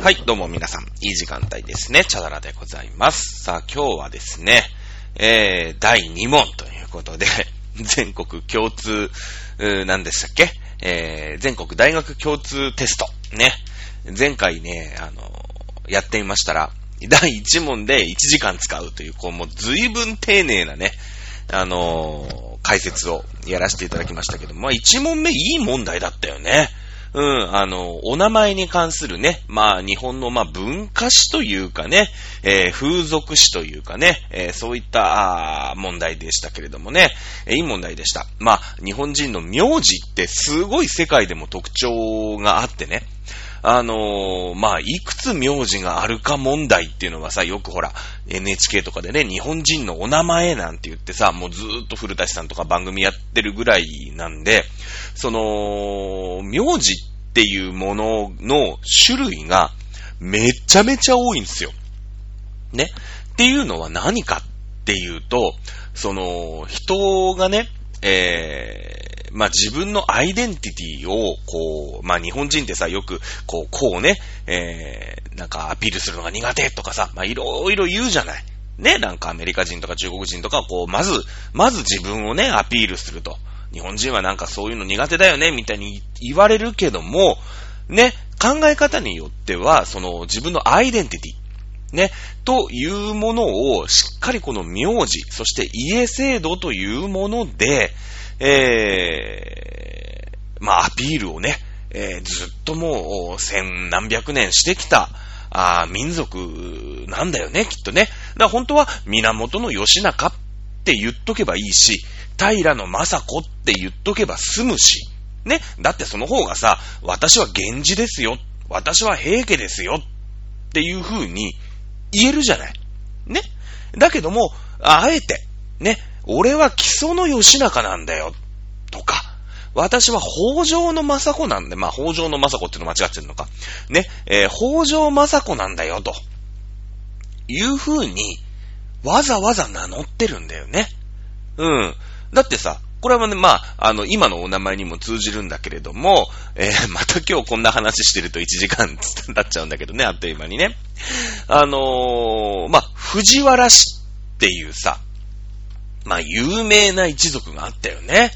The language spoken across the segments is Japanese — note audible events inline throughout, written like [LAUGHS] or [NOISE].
はい、どうも皆さん、いい時間帯ですね。チャダラでございます。さあ、今日はですね、えー、第2問ということで、[LAUGHS] 全国共通、何でしたっけ？えー、全国大学共通テスト。ね。前回ね、あの、やってみましたら、第1問で1時間使うという、こう、もう随分丁寧なね、あのー解説をやらせていただきましたけど、まあ1問目いい問題だったよね。うん、あの、お名前に関するね、まあ日本のまあ文化史というかね、えー風俗史というかね、えーそういったあ問題でしたけれどもね、えーいい問題でした。まあ日本人の名字ってすごい世界でも特徴があってね、あのーまあ、いくつ名字があるか問題っていうのはさ、よくほら、NHK とかでね、日本人のお名前なんて言ってさ、もうずーっと古舘さんとか番組やってるぐらいなんで、その、名字っていうものの種類がめちゃめちゃ多いんですよ。ね。っていうのは何かっていうと、その、人がね、えー、まあ、自分のアイデンティティを、こう、まあ、日本人ってさ、よく、こう、こうね、えー、なんかアピールするのが苦手とかさ、まあ、いろいろ言うじゃない。ね、なんかアメリカ人とか中国人とかこう、まず、まず自分をね、アピールすると。日本人はなんかそういうの苦手だよね、みたいに言われるけども、ね、考え方によっては、その自分のアイデンティティ、ね、というものをしっかりこの名字、そして家制度というもので、えー、まあアピールをね、えーずっともう千何百年してきた、あー民族なんだよね、きっとね。だから本当は源義仲って言っとけばいいし、平の正子って言っとけば済むし、ね。だってその方がさ、私は源氏ですよ。私は平家ですよ。っていう風に言えるじゃない。ね。だけども、あえて、ね。俺は木曽の義仲なんだよ。とか。私は北条の政子なんで、まあ、北条の政子っていうの間違ってるのか。ね。えー北条政子なんだよ、と。いう風に、わざわざ名乗ってるんだよね。うん。だってさ、これはね、まあ、あの、今のお名前にも通じるんだけれども、えー [LAUGHS] また今日こんな話してると1時間経っちゃうんだけどね、あっという間にね。あのーまあ、藤原氏っていうさ、まあ、有名な一族があったよね。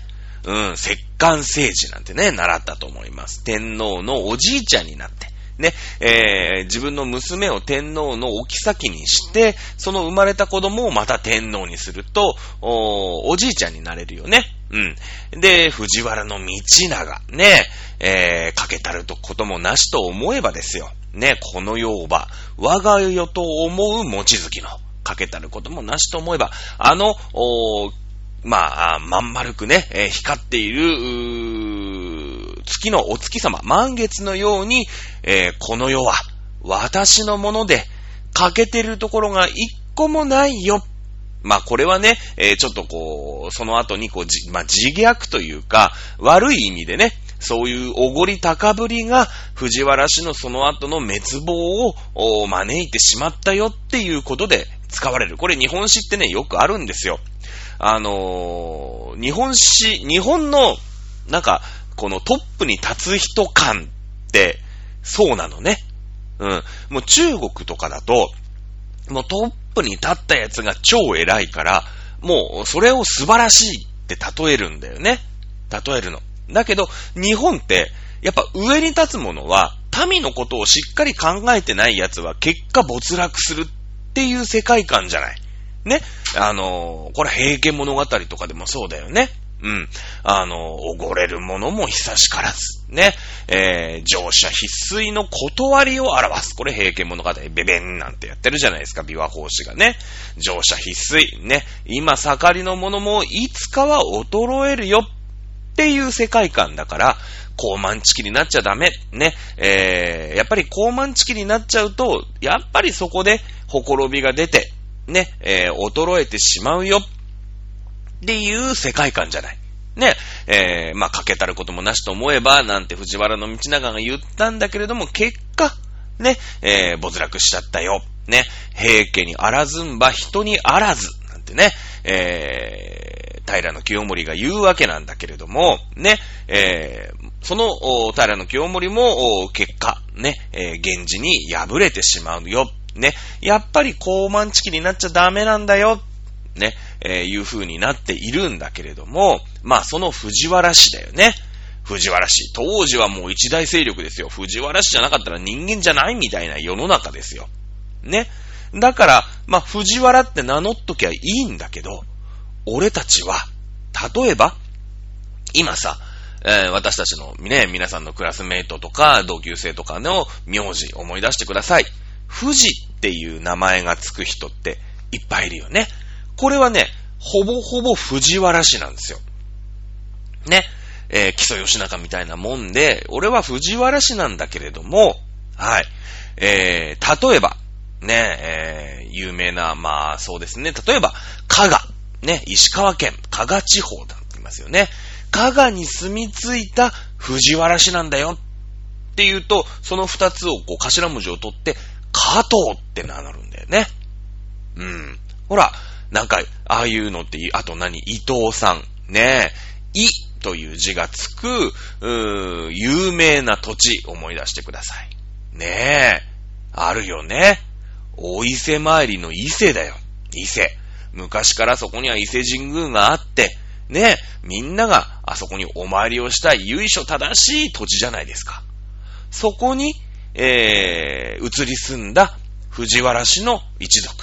うん、石棺政治なんてね、習ったと思います。天皇のおじいちゃんになって、ね、えー自分の娘を天皇のお妃にして、その生まれた子供をまた天皇にすると、おおじいちゃんになれるよね。うん。で、藤原の道長、ね、えーかけたるとこともなしと思えばですよ。ね、この世をば、我が世と思う望月の、かけたることもなしと思えば、あの、おまあ、まん丸くね、えー光っている、月のお月様、満月のように、えーこの世は私のもので、欠けてるところが一個もないよ。まあこれはね、えーちょっとこう、その後にこう、じまあ自虐というか、悪い意味でね、そういうおごり高ぶりが藤原氏のその後の滅亡を招いてしまったよっていうことで使われる。これ日本史ってね、よくあるんですよ。あのー日本史、日本の、なんか、このトップに立つ人感って、そうなのね。うん。もう中国とかだと、もうトップに立ったやつが超偉いから、もうそれを素晴らしいって例えるんだよね。例えるの。だけど、日本って、やっぱ上に立つものは、民のことをしっかり考えてないやつは結果没落するっっていう世界観じゃない。ね。あのこれ平家物語とかでもそうだよね。うん。あの、おごれるものも久しからず。ね。えー、乗車必須の断りを表す。これ平家物語、ベベンなんてやってるじゃないですか、琵琶法師がね。乗車必須。ね。今盛りのものもいつかは衰えるよっていう世界観だから、高慢チキになっちゃダメ。ね。えー、やっぱり高慢チキになっちゃうと、やっぱりそこで、ほころびが出て、ね、えー、衰えてしまうよ。っていう世界観じゃない。ね、えー、まあ、かけたることもなしと思えば、なんて藤原道長が言ったんだけれども、結果、ね、えー、没落しちゃったよ。ね、平家にあらずんば人にあらず。なんてね、えー、平の清盛が言うわけなんだけれども、ね、えー、その、平の清盛も、結果、ね、えー、源氏に敗れてしまうよ。ね、やっぱり高慢チキになっちゃダメなんだよ。ね、えー、いう風になっているんだけれども、まあその藤原氏だよね。藤原氏。当時はもう一大勢力ですよ。藤原氏じゃなかったら人間じゃないみたいな世の中ですよ。ね。だから、まあ、藤原って名乗っときゃいいんだけど、俺たちは、例えば、今さ、えー、私たちのね、皆さんのクラスメイトとか同級生とかの名字思い出してください。富士っていう名前がつく人っていっぱいいるよね。これはね、ほぼほぼ藤原氏なんですよ。ね。えー、木曽義仲みたいなもんで、俺は藤原氏なんだけれども、はい。えー、例えば、ね、えー、有名な、まあ、そうですね。例えば、加賀。ね、石川県、加賀地方だって言いますよね。加賀に住み着いた藤原氏なんだよって言うと、その二つをこう頭文字を取って、加藤って名乗るんだよね。うん。ほら、なんか、ああいうのって、あと何？伊藤さん。ねえいという字がつく、うー有名な土地思い出してください。ねえ。あるよね。大伊勢参りの伊勢だよ。伊勢。昔からそこには伊勢神宮があって、ね、みんながあそこにお参りをしたい由緒正しい土地じゃないですか。そこに、えー、移り住んだ藤原氏の一族。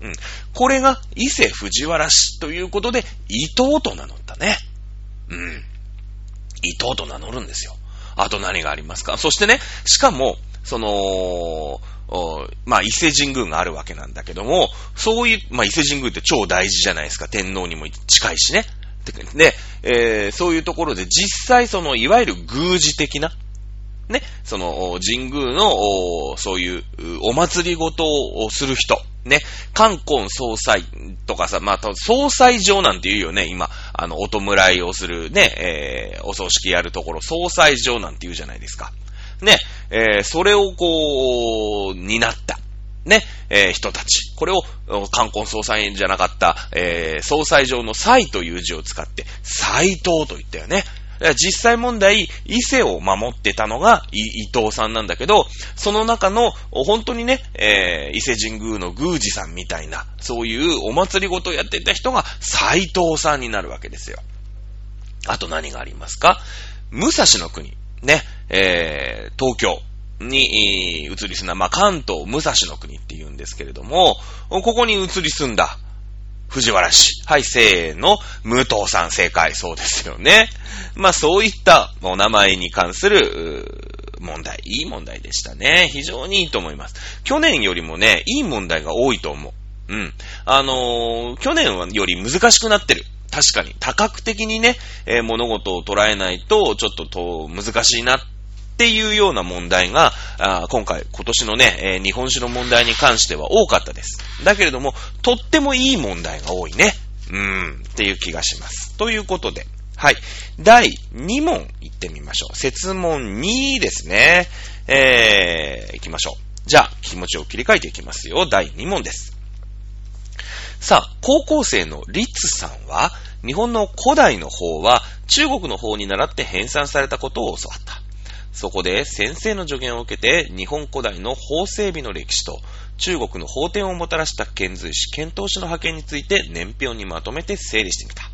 うん。これが伊勢藤原氏ということで、伊藤と名乗ったね。うん。伊藤と名乗るんですよ。あと何がありますか？そしてね、しかも、その、まあ、伊勢神宮があるわけなんだけども、そういう、まあ、伊勢神宮って超大事じゃないですか。天皇にも近いしね。で、えー、そういうところで実際その、いわゆる宮司的な、ね、その、神宮の、そういう、お祭りごとをする人、ね、冠婚総裁とかさ、まあ、総裁上なんて言うよね、今、あの、お弔いをするね、えー、お葬式やるところ、総裁上なんて言うじゃないですか。ね、えー、それをこう、担った。ね、えー、人たち。これを、冠婚総裁じゃなかった、えー、総裁上の祭という字を使って、斎藤と言ったよね。実際問題、伊勢を守ってたのが伊藤さんなんだけど、その中の、本当にね、えー、伊勢神宮の宮司さんみたいな、そういうお祭りごとやってた人が斎藤さんになるわけですよ。あと何がありますか？武蔵の国。ね、えー、東京に移り住んだ、まあ、関東武蔵の国って言うんですけれども、ここに移り住んだ藤原氏。はい、せーの、武藤さん正解。そうですよね。まあ、そういったお名前に関する問題。いい問題でしたね。非常にいいと思います。去年よりもね、いい問題が多いと思う。うん。あのー、去年より難しくなってる。確かに、多角的にね、えー、物事を捉えないと、ちょっとと難しいなっっていうような問題が、あ今回、今年のね、えー、日本史の問題に関しては多かったです。だけれども、とってもいい問題が多いね。うーん、っていう気がします。ということで、はい。第2問行ってみましょう。説問2ですね。えー、行きましょう。じゃあ、気持ちを切り替えていきますよ。第2問です。さあ、高校生のリツさんは、日本の古代の方は中国の方に倣って編纂されたことを教わった。そこで先生の助言を受けて日本古代の法整備の歴史と中国の法典をもたらした遣隋使、遣唐使の派遣について年表にまとめて整理してみた。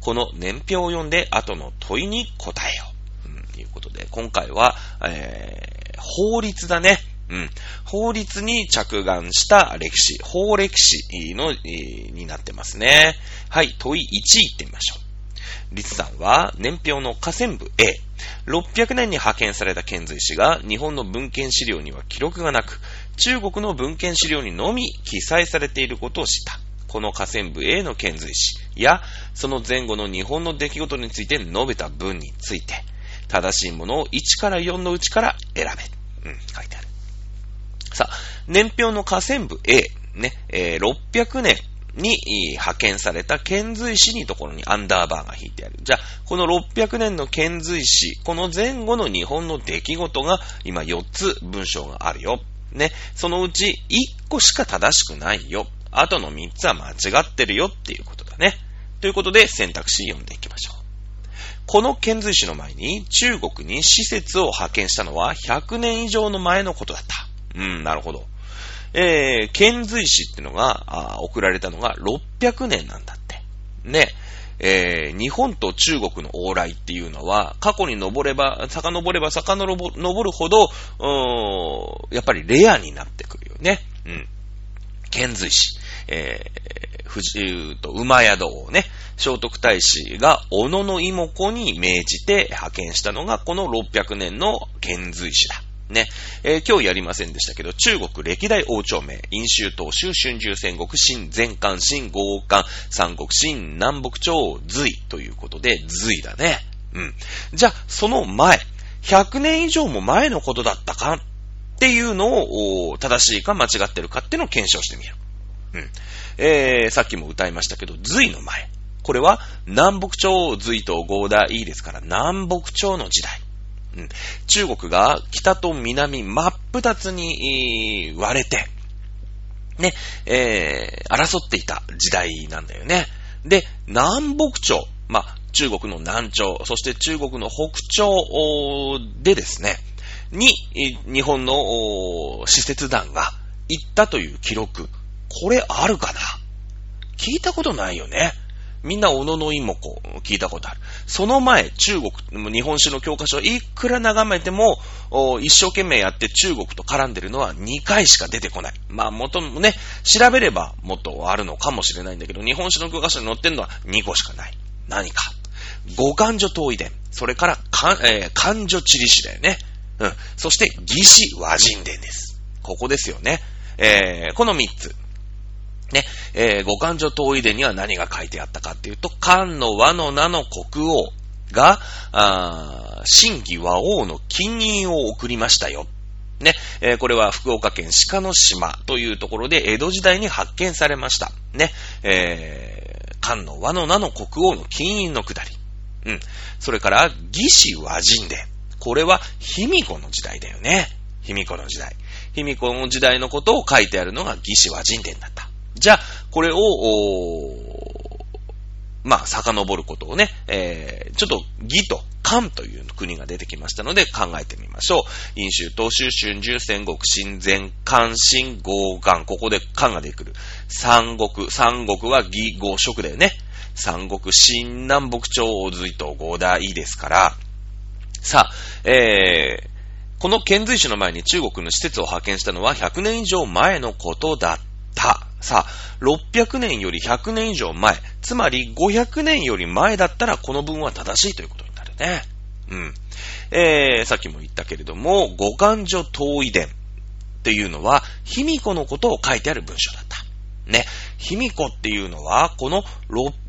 この年表を読んで後の問いに答えよう。うん、ということで、今回は、えー、法律だね。うん。法律に着眼した歴史、法歴史の、えー、になってますね。はい、問い1行ってみましょう。律さんは年表の河川部 A。600年に派遣された遣隋使が日本の文献資料には記録がなく、中国の文献資料にのみ記載されていることを知った。この河川部 A の遣隋使や、その前後の日本の出来事について述べた文について、正しいものを1から4のうちから選べ。うん、書いてある。さあ、年表の河川部 A、ね、えー、600年に派遣された遣隋使にところにアンダーバーが引いてある。じゃあ、この600年の遣隋使、この前後の日本の出来事が今4つ文章があるよ。ね。そのうち1個しか正しくないよ。あとの3つは間違ってるよっていうことだね。ということで選択肢読んでいきましょう。この遣隋使の前に中国に施設を派遣したのは100年以上の前のことだった。うん、なるほど。えー、遣隋使ってのが、送られたのが600年なんだって。ね。えー、日本と中国の往来っていうのは、過去に登れば、遡れば遡るほど、やっぱりレアになってくるよね。うん。遣隋使、えー、藤と馬宿をね、聖徳太子が小野の妹子に命じて派遣したのがこの600年の遣隋使だ。ね、えー、今日やりませんでしたけど、中国歴代王朝名、陰州東州、春秋戦国、新前漢、新豪漢、三国、新南北朝、隋ということで、隋だね。うん。じゃあ、その前、100年以上も前のことだったかっていうのを、正しいか間違ってるかっていうのを検証してみる。うん。えー、さっきも歌いましたけど、隋の前。これは南北朝隋と合田いいですから、南北朝の時代。うん、中国が北と南真っ二つに割れて、ね、えー、争っていた時代なんだよね。で、南北朝、まあ、中国の南朝、そして中国の北朝でですね、に、日本の使節団が行ったという記録、これあるかな？聞いたことないよね。みんな小野の妹子聞いたことある。その前、中国、日本史の教科書いくら眺めても、一生懸命やって中国と絡んでるのは2回しか出てこない。まあ、元もね、調べればもっとあるのかもしれないんだけど、日本史の教科書に載ってるのは2個しかない。何か。五感女遠い伝。それから、かえー、漢女地理史だよね。うん。そして、義士和人伝です。ここですよね。えー、この3つ。ね、えー、五漢女遠い伝には何が書いてあったかっていうと、漢の和の名の国王が、あ新義和王の金印を送りましたよ。ね、えー、これは福岡県鹿の島というところで江戸時代に発見されました。ね、えー、漢の和の名の国王の金印のくだり。うん。それから、義士和人伝。これは、卑弥呼の時代だよね。卑弥呼の時代。卑弥呼の時代のことを書いてあるのが義士和人伝だった。じゃあ、これを、まあ、遡ることをね、えー、ちょっと義と漢という国が出てきましたので考えてみましょう。陰州、東州、春秋、戦国、新前、漢、新、豪漢。ここで漢が出てくる。三国、三国は義、豪、食だよね。三国、新、南北朝、隋と合田、いいですから。さあ、えー、この遣隋使の前に中国の施設を派遣したのは100年以上前のことだった。さあ、600年より100年以上前、つまり500年より前だったらこの文は正しいということになるね。うん。えー、さっきも言ったけれども、五感所遠い伝っていうのは、卑弥呼のことを書いてある文章だった。ね。卑弥呼っていうのは、この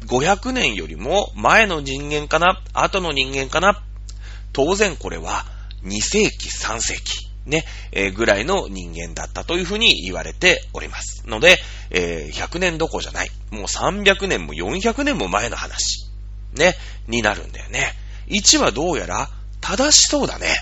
500年よりも前の人間かな後の人間かな当然これは2世紀、3世紀。ね、えー、ぐらいの人間だったというふうに言われております。ので、えー、100年どころじゃない。もう300年も400年も前の話。ね、になるんだよね。1はどうやら正しそうだね。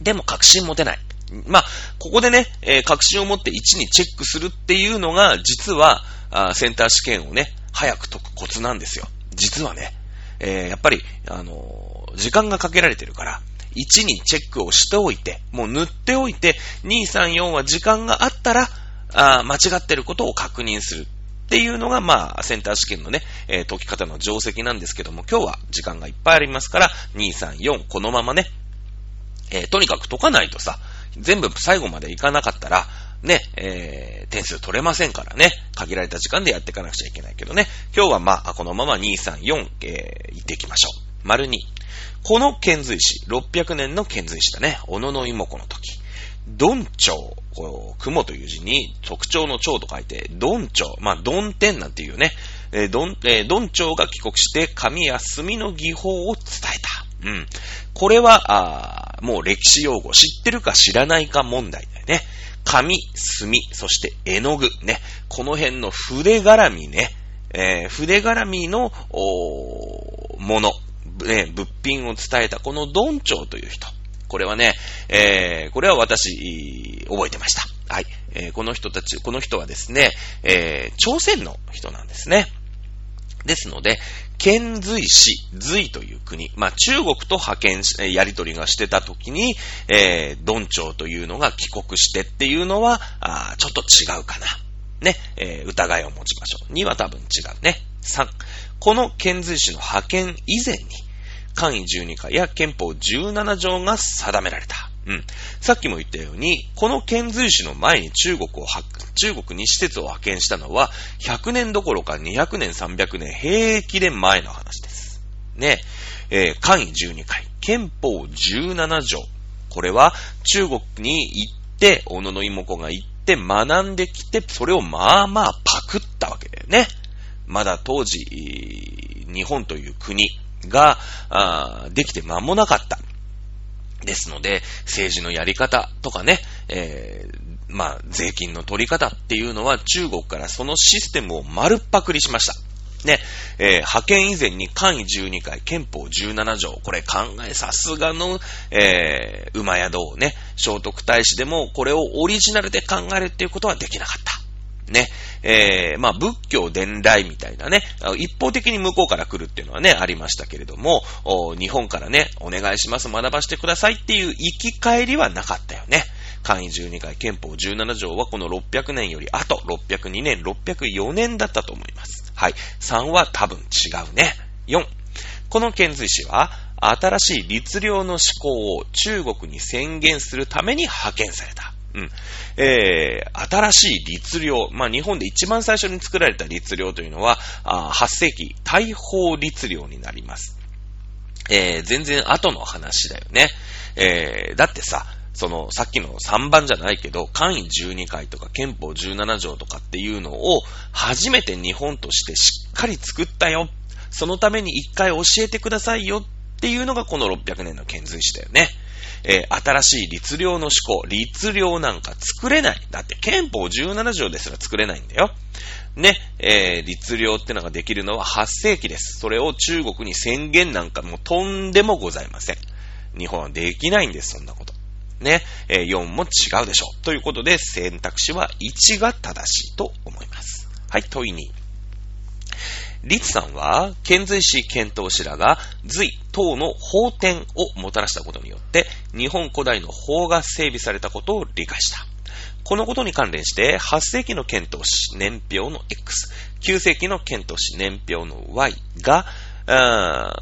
でも確信持てない。まあ、ここでね、えー、確信を持って1にチェックするっていうのが、実は、あセンター試験をね、早く解くコツなんですよ。実はね、えー、やっぱり、あのー、時間がかけられてるから、1にチェックをしておいて、もう塗っておいて、2、3、4は時間があったら、あ間違ってることを確認する。っていうのが、まあ、センター試験のね、えー、解き方の定石なんですけども、今日は時間がいっぱいありますから、2、3、4、このままね、えー、とにかく解かないとさ、全部最後までいかなかったら、ね、えー、点数取れませんからね、限られた時間でやっていかなくちゃいけないけどね、今日はまあ、このまま2、3、4、えー、行っていきましょう。丸2。この遣隋使、600年の遣隋使だね。小野の妹子の時。鈍長、こう、雲という字に特徴の長と書いて、鈍長、まあ、鈍天なんていうね、えー、鈍、えー、鈍長が帰国して紙や墨の技法を伝えた。うん。これは、あもう歴史用語、知ってるか知らないか問題だよね。紙、墨、そして絵の具、ね。この辺の筆絡みね。えー、筆絡みの、おもの、ね、物品を伝えたこのドンチョウという人。これはね、えー、これは私、覚えてました。はい。えー、この人たち、この人はですね、えー、朝鮮の人なんですね。ですので、遣隋使、隋という国、まあ中国と派遣しやり取りがしてた時に、えー、ドン朝というのが帰国してっていうのは、あちょっと違うかな。ね、えー、疑いを持ちましょう。2は多分違うね。3、この遣隋使の派遣以前に、簡位12回や憲法17条が定められた。うん。さっきも言ったように、この遣隋使の前に中国を、中国に施設を派遣したのは、100年どころか200年、300年、平気で前の話です。ね。えー、簡位12回、憲法17条。これは、中国に行って、小野の妹子が行って学んできて、それをまあまあパクったわけだよね。まだ当時、日本という国が、あできて間もなかった。ですので、政治のやり方とかね、えー、まあ、税金の取り方っていうのは中国からそのシステムを丸っぱくりしました。ね、えー、派遣以前に簡位12回、憲法17条、これ考え、さすがの、えー、馬宿をね、聖徳太子でもこれをオリジナルで考えるっていうことはできなかった。ね、えー、まあ、仏教伝来みたいなね、一方的に向こうから来るっていうのはね、ありましたけれども、日本からね、お願いします、学ばせてくださいっていう行き帰りはなかったよね。簡易12回憲法17条はこの600年より後、602年、604年だったと思います。はい。3は多分違うね。4。この遣隋使は、新しい律令の施行を中国に宣言するために派遣された。うん。えー、新しい律令。まあ、日本で一番最初に作られた律令というのは、あ8世紀、大法律令になります。えー、全然後の話だよね。えー、だってさ、その、さっきの3番じゃないけど、簡易12回とか憲法17条とかっていうのを、初めて日本としてしっかり作ったよ。そのために一回教えてくださいよっていうのがこの600年の遣隋使だよね。えー、新しい律令の施行、律令なんか作れない。だって憲法17条ですら作れないんだよ。ね、えー、律令ってのができるのは8世紀です。それを中国に宣言なんかもとんでもございません。日本はできないんです、そんなこと。ね、えー、4も違うでしょう。ということで、選択肢は1が正しいと思います。はい、問い2。律さんは、遣隋使遣唐使らが隋唐の法典をもたらしたことによって、日本古代の法が整備されたことを理解した。このことに関連して、8世紀の遣唐使年表の X、9世紀の遣唐使年表の Y が、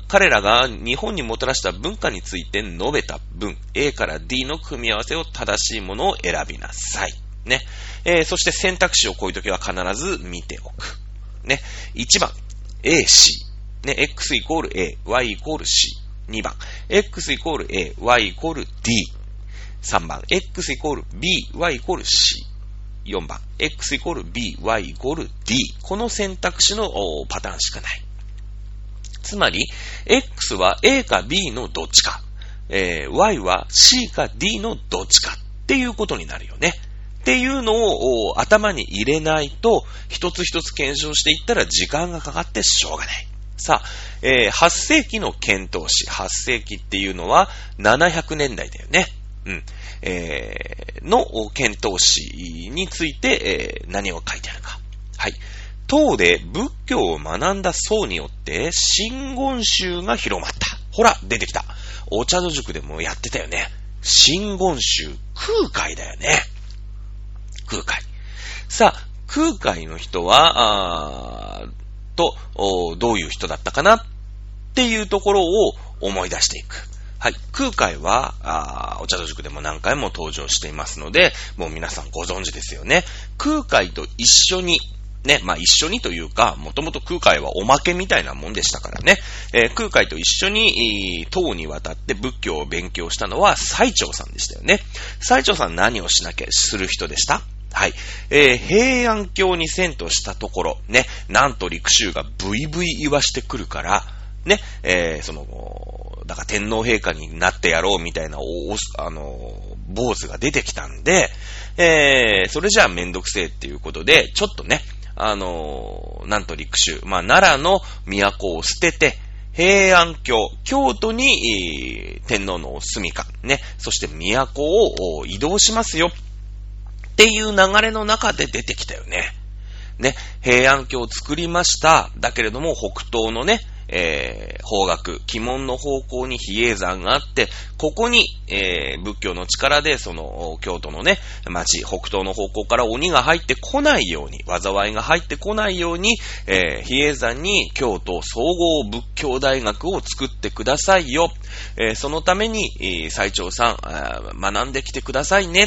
彼らが日本にもたらした文化について述べた文、A から D の組み合わせを正しいものを選びなさい。ね。えー、そして選択肢をこういう時は必ず見ておく。ね。1番、A, C。ね、X イコール A, Y イコール C。2番、X イコール A, Y イコール D。3番、X イコール B, Y イコール C。4番、X イコール B, Y イコール D。この選択肢のパターンしかない。つまり、X は A か B のどっちか、えー、Y は C か D のどっちかっていうことになるよね。っていうのを頭に入れないと、一つ一つ検証していったら時間がかかってしょうがない。さあ、8世紀の検討史、8世紀っていうのは700年代だよね。うん。えー、の検討史について、えー、何を書いてあるか。はい。唐で仏教を学んだ僧によって、真言宗が広まった。ほら、出てきた。お茶の塾でもやってたよね。真言宗空海だよね。空海。さあ、空海の人は、あと、どういう人だったかなっていうところを思い出していく。はい。空海は、あお茶の塾でも何回も登場していますので、もう皆さんご存知ですよね。空海と一緒に、ね、まあ一緒にというか、もともと空海はおまけみたいなもんでしたからね。えー、空海と一緒に、唐に渡って仏教を勉強したのは最澄さんでしたよね。最澄さん何をしなきゃする人でした？はい。えー、平安京に遷都したところ、ね、なんと陸州がブイブイ言わしてくるから、ね、えー、その、だから天皇陛下になってやろうみたいな、お、あの、坊主が出てきたんで、えー、それじゃあめんどくせえっていうことで、ちょっとね、あの、なんと陸州、まあ、奈良の都を捨てて、平安京、京都に、天皇の住みか、ね、そして都を移動しますよっていう流れの中で出てきたよね。ね、平安京を作りました。だけれども、北東のね、えー、方角、鬼門の方向に比叡山があって、ここに、えー、仏教の力で、その、京都のね、町、北東の方向から鬼が入ってこないように、災いが入ってこないように、えー、比叡山に京都総合仏教大学を作ってくださいよ。え、そのために、えー、最長さん、学んできてくださいね。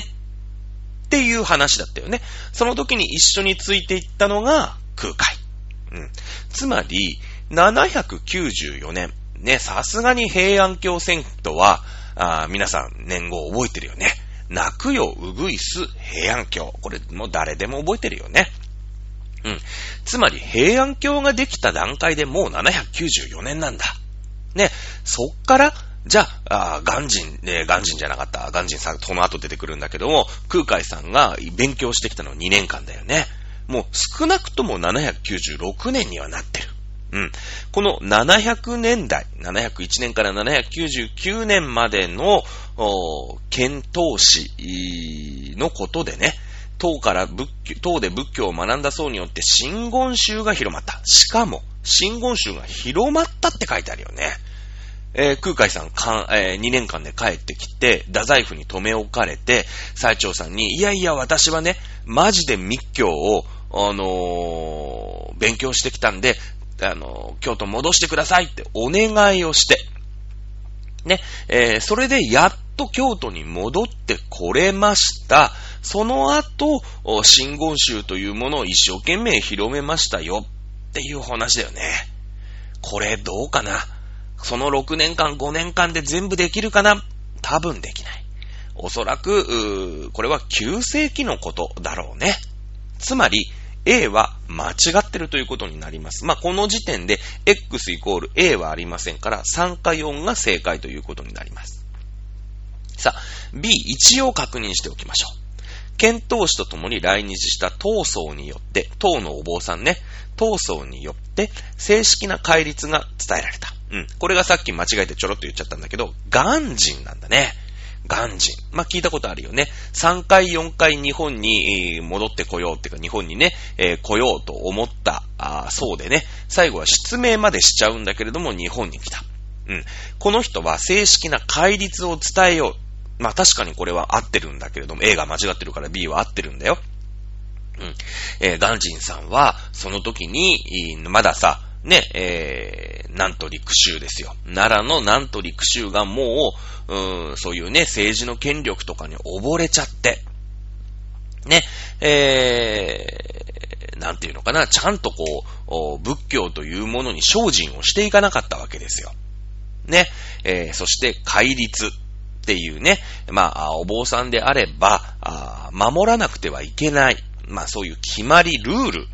っていう話だったよね。その時に一緒についていったのが空海。うん。つまり、794年。ね、さすがに平安京戦とは、あ皆さん年号覚えてるよね。泣くよ、うぐいす、平安京。これもう誰でも覚えてるよね。うん。つまり平安京ができた段階でもう794年なんだ。ね、そっから、じゃあ、あガンジン、ね、ガンジンじゃなかった。ガンジンさん、この後出てくるんだけども、空海さんが勉強してきたの2年間だよね。もう少なくとも796年にはなってる。うん。この700年代、701年から799年までの、遣唐使のことでね、唐から仏教、唐で仏教を学んだ層によって真言宗が広まった。しかも、真言宗が広まったって書いてあるよね。えー、空海さんかん、えー、2年間で帰ってきて、太宰府に留め置かれて、最長さんに、いやいや、私はね、マジで密教を、あのー、勉強してきたんで、あの、京都戻してくださいってお願いをして、ね、えー、それでやっと京都に戻ってこれました。その後、真言宗というものを一生懸命広めましたよっていう話だよね。これどうかな？その6年間、5年間で全部できるかな？多分できない。おそらく、これは9世紀のことだろうね。つまり、A は間違ってるということになります。まあ、この時点で X イコール A はありませんから、3か4が正解ということになります。さあ、B 一応確認しておきましょう。遣唐使と共に来日した唐僧によって、唐のお坊さんね、唐僧によって正式な戒律が伝えられた。うん。これがさっき間違えてちょろっと言っちゃったんだけど、元人なんだね。元人。まあ、聞いたことあるよね。3回、4回日本に戻ってこようっていうか、日本にね、えー、来ようと思った、あそうでね、最後は失明までしちゃうんだけれども、日本に来た。うん。この人は正式な戒律を伝えよう。まあ、確かにこれは合ってるんだけれども、A が間違ってるから B は合ってるんだよ。うん。えー、ガンジンさんは、その時に、まださ、ね、えー、なんと陸州ですよ。奈良のなんと陸州がもう、うん、そういうね、政治の権力とかに溺れちゃって、ね、えー、なんていうのかな、ちゃんとこう、仏教というものに精進をしていかなかったわけですよ。ね、えー、そして戒律っていうね、まあ、お坊さんであれば、あ守らなくてはいけない、まあそういう決まり、ルール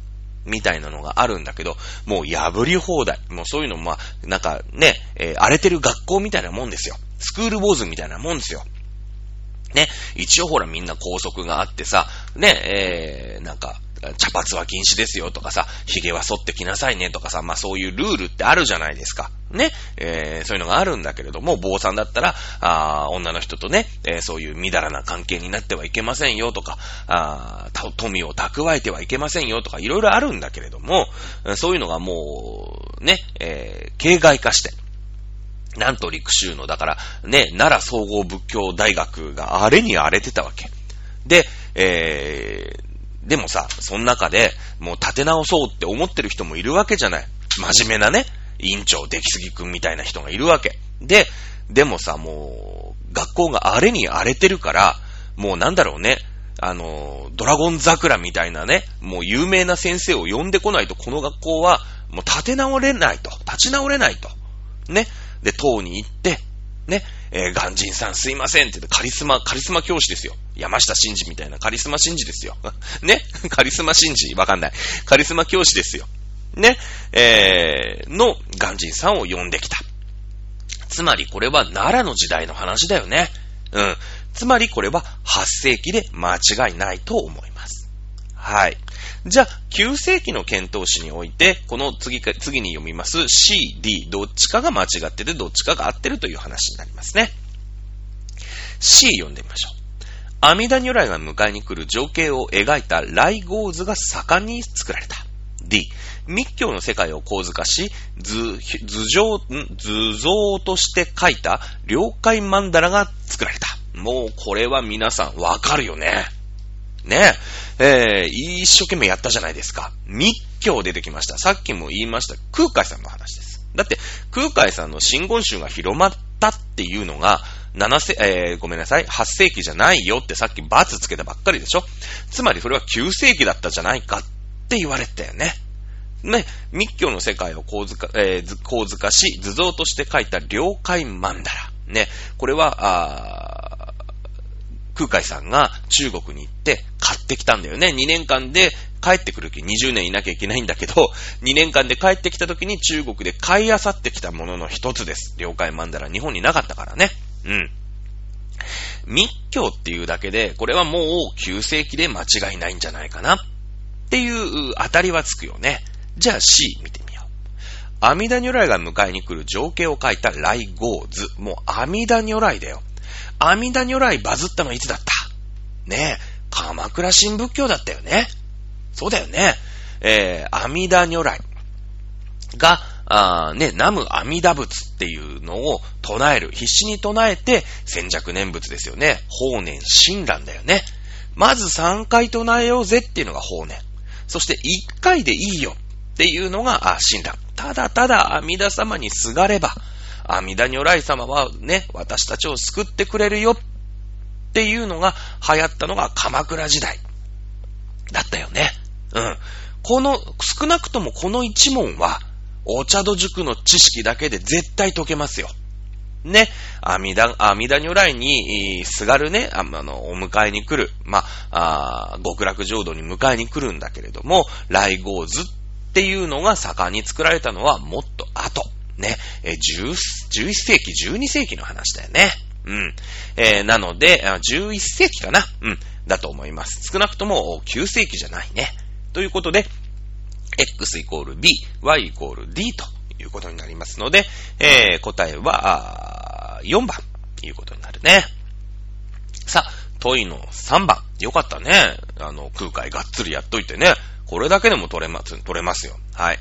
みたいなのがあるんだけど、もう破り放題。もうそういうのも、まあ、なんかね、えー、荒れてる学校みたいなもんですよ。スクールボーズみたいなもんですよ。ね、一応ほらみんな校則があってさ、ね、えー、なんか、茶髪は禁止ですよとかさ、髭は剃ってきなさいねとかさ、まあそういうルールってあるじゃないですか。ね。えー、そういうのがあるんだけれども、坊さんだったら、あ女の人とね、えー、そういうみだらな関係になってはいけませんよとか、あ富を蓄えてはいけませんよとか、いろいろあるんだけれども、そういうのがもう、ね、えー、形骸化して、なんと陸州の、だから、ね、奈良総合仏教大学が荒れに荒れてたわけ。で、えー、でもさ、その中で、もう立て直そうって思ってる人もいるわけじゃない。真面目なね、委員長、出来すぎくんみたいな人がいるわけ。で、でもさ、もう、学校が荒れに荒れてるから、もうなんだろうね、あの、ドラゴン桜みたいなね、もう有名な先生を呼んでこないと、この学校は、もう立て直れないと。立ち直れないと。ね。で、党に行って、ね、えー、ガンジンさんすいませんって言ってカリスマ、カリスマ教師ですよ。山下真司みたいなカリスマ真司ですよ。ね？カリスマ真司 [LAUGHS] [LAUGHS] わかんない。カリスマ教師ですよ。ね？えー、のガンジンさんを呼んできた。つまりこれは奈良の時代の話だよね。うん。つまりこれは8世紀で間違いないと思います。はい。じゃあ、9世紀の検討史において、この次か、次に読みます C、D、どっちかが間違ってて、どっちかが合ってるという話になりますね。C 読んでみましょう。阿弥陀如来が迎えに来る情景を描いた来号図が盛んに作られた。D、密教の世界を構図化し、図、図上、図像として書いた了解曼荼羅が作られた。もうこれは皆さんわかるよね。ねえ、えー、一生懸命やったじゃないですか。密教出てきました。さっきも言いました。空海さんの話です。だって、空海さんの真言宗が広まったっていうのが、7世、えー、ごめんなさい、8世紀じゃないよってさっき罰つけたばっかりでしょつまりそれは9世紀だったじゃないかって言われたよね。ね、密教の世界を構図化、えー、構図化し、図像として書いた了解曼荼羅。ね、これは、あ空海さんが中国に行って買ってきたんだよね。2年間で帰ってくる気20年いなきゃいけないんだけど、[LAUGHS] 2年間で帰ってきた時に中国で買い漁ってきたものの一つです。了解曼荼羅。日本になかったからね。うん。密教っていうだけで、これはもう9世紀で間違いないんじゃないかなっていう当たりはつくよね。じゃあ C 見てみよう。阿弥陀如来が迎えに来る情景を書いた来号図。もう阿弥陀如来だよ。阿弥陀如来バズったのはいつだった？ねえ、鎌倉新仏教だったよね。そうだよね。えー、阿弥陀如来が、あね、南無阿弥陀仏っていうのを唱える。必死に唱えて、先着念仏ですよね。法年親鸞だよね。まず3回唱えようぜっていうのが法年。そして1回でいいよっていうのが、あ、親鸞。ただただ阿弥陀様にすがれば、阿弥陀如来様はね、私たちを救ってくれるよっていうのが流行ったのが鎌倉時代。だったよね。うん。この、少なくともこの一問は、お茶戸塾の知識だけで絶対解けますよ。ね、阿弥陀、阿弥陀如来に、すがるね、あの、お迎えに来る、まあ、極楽浄土に迎えに来るんだけれども、来号図っていうのが盛んに作られたのはもっと後。ね、え、10、11世紀、12世紀の話だよね。うん。えー、なので、11世紀かなうん。だと思います。少なくとも9世紀じゃないね。ということで、x イコール b, y イコール d ということになりますので、えー、答えは、4番ということになるね。さあ、問いの3番。よかったね。あの、空海がっつりやっといてね。これだけでも取れます、取れますよ。はい。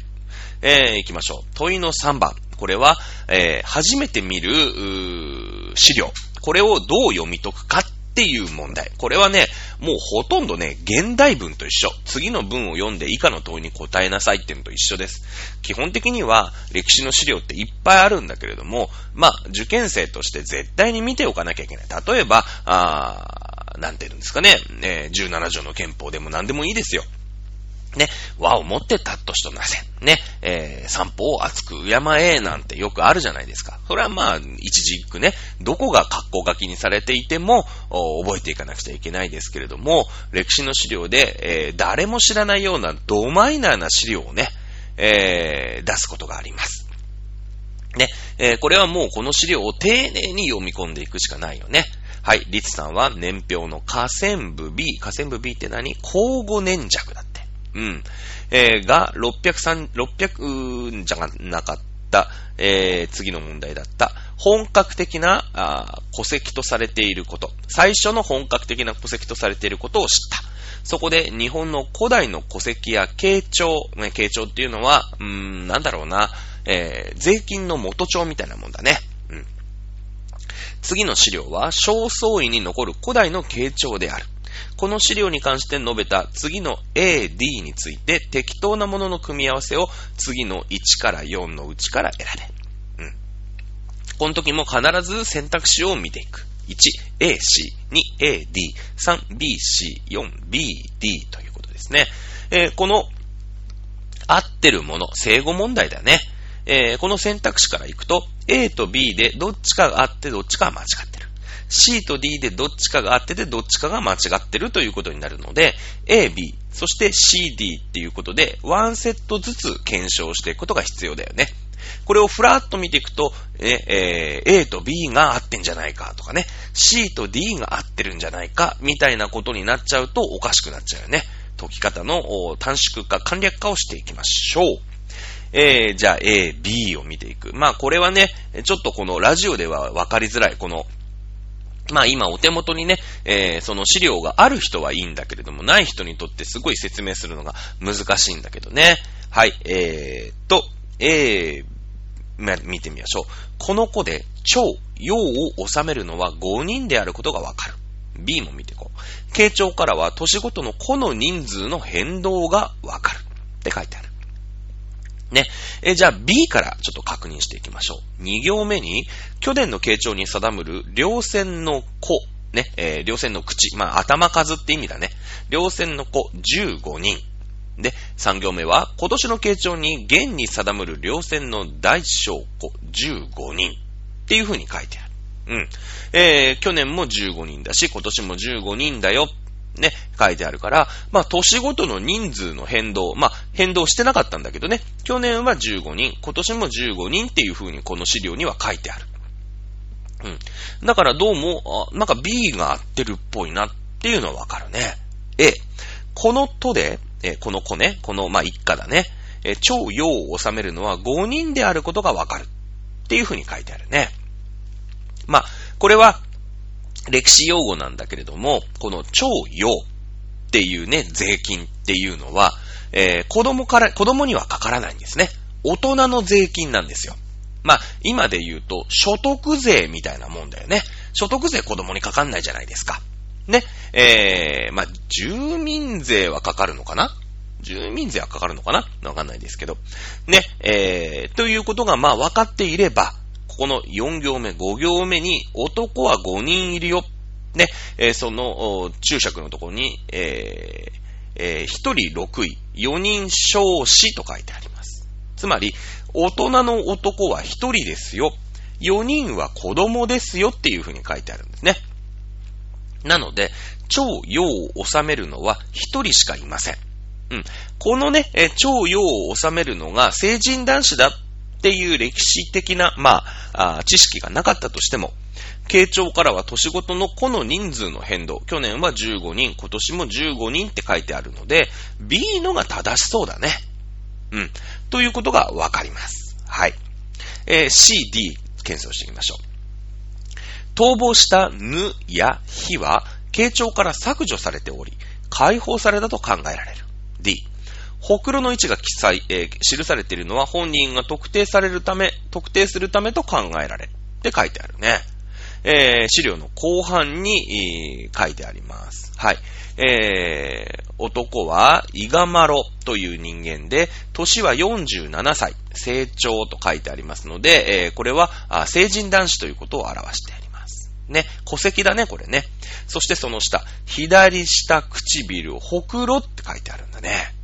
えー、行きましょう。問いの3番。これは、えー、初めて見る、資料。これをどう読み解くかっていう問題。これはね、もうほとんどね、現代文と一緒。次の文を読んで以下の問いに答えなさいっていうのと一緒です。基本的には歴史の資料っていっぱいあるんだけれども、まあ、受験生として絶対に見ておかなきゃいけない。例えば、あなんて言うんですかね、ね17条の憲法でも何でもいいですよ。ね、和をもってたっとしとなせ。ね、えー、散歩を熱く敬えなんてよくあるじゃないですか。それはまあ、一軸ね、どこが格好書きにされていても、覚えていかなくちゃいけないですけれども、歴史の資料で、えー、誰も知らないようなドマイナーな資料をね、えー、出すことがあります。ね、えー、これはもうこの資料を丁寧に読み込んでいくしかないよね。はい、リツさんは年表の河川部 B。河川部 B って何？交互年弱だって。うん。えー、が、603、600じゃなかった、えー、次の問題だった。本格的なあ戸籍とされていること。最初の本格的な戸籍とされていることを知った。そこで日本の古代の戸籍や慶長、ね、慶長っていうのは、うーん、なんだろうな、えー、税金の元帳みたいなもんだね。うん。次の資料は、小総位に残る古代の慶長である。この資料に関して述べた次の A、D について適当なものの組み合わせを次の1から4のうちから選べ。うん。この時も必ず選択肢を見ていく。1、A、C、2、A、D、3、B、C、4、B、D ということですね。えー、この合ってるもの、正誤問題だね。えー、この選択肢からいくと、A と B でどっちかがあってどっちかが間違ってる。C と D でどっちかが合っててどっちかが間違ってるということになるので、A、B、そして C、D っていうことで、ワンセットずつ検証していくことが必要だよね。これをフラッと見ていくと、ねえー、A と B が合ってんじゃないかとかね、C と D が合ってるんじゃないか、みたいなことになっちゃうとおかしくなっちゃうよね。解き方の短縮化、簡略化をしていきましょう。えー、じゃあ A、B を見ていく。まあこれはね、ちょっとこのラジオでは分かりづらい、このまあ今お手元にね、えー、その資料がある人はいいんだけれども、ない人にとってすごい説明するのが難しいんだけどね。はい、えーと、えー、ま、見てみましょう。この子で超、陽を収めるのは5人であることがわかる。B も見ていこう。傾聴からは年ごとの個の人数の変動がわかる。って書いてある。ね。えじゃあ B からちょっと確認していきましょう。2行目に、去年の傾聴に定むる両線の子、ね、えー、両線の口、まあ、頭数って意味だね。両線の子15人。で、3行目は、今年の傾聴に現に定むる両線の大小子15人。っていう風に書いてある。うん。えー、去年も15人だし、今年も15人だよ。ね、書いてあるから、まあ、年ごとの人数の変動、まあ、変動してなかったんだけどね、去年は15人、今年も15人っていう風にこの資料には書いてある。うん。だからどうも、あなんか B が合ってるっぽいなっていうのはわかるね。A、この都で、えこの子ね、この、まあ、一家だね、え超用を収めるのは5人であることがわかるっていう風に書いてあるね。まあ、これは、歴史用語なんだけれども、この超用っていうね、税金っていうのは、えー、子供から、子供にはかからないんですね。大人の税金なんですよ。まあ、今で言うと、所得税みたいなもんだよね。所得税子供にかかんないじゃないですか。ね。えー、まあ、住民税はかかるのかな？住民税はかかるのかな？わかんないですけど。ね。えー、ということが、まあ、分かっていれば、この4行目、5行目に男は5人いるよ。ね、えー、その注釈のところに、えーえー、1人6位、4人少子と書いてあります。つまり、大人の男は1人ですよ。4人は子供ですよっていうふうに書いてあるんですね。なので、超陽を収めるのは1人しかいません。うん。このね、超陽を収めるのが成人男子だっっていう歴史的な、まあ、知識がなかったとしても、傾聴からは年ごとの個の人数の変動。去年は15人、今年も15人って書いてあるので、B のが正しそうだね。うん。ということがわかります。はい。えー、C、D、検証していきましょう。逃亡したぬやひは、傾聴から削除されており、解放されたと考えられる。D、ほくろの位置が記載、えー、記されているのは本人が特定されるため、特定するためと考えられる。って書いてあるね。えー、資料の後半に、えー、書いてあります。はい。えー、男は、イガマロという人間で、年は47歳、成長と書いてありますので、えー、これは成人男子ということを表してあります。ね、戸籍だね、これね。そしてその下、左下唇、ほくろって書いてあるんだね。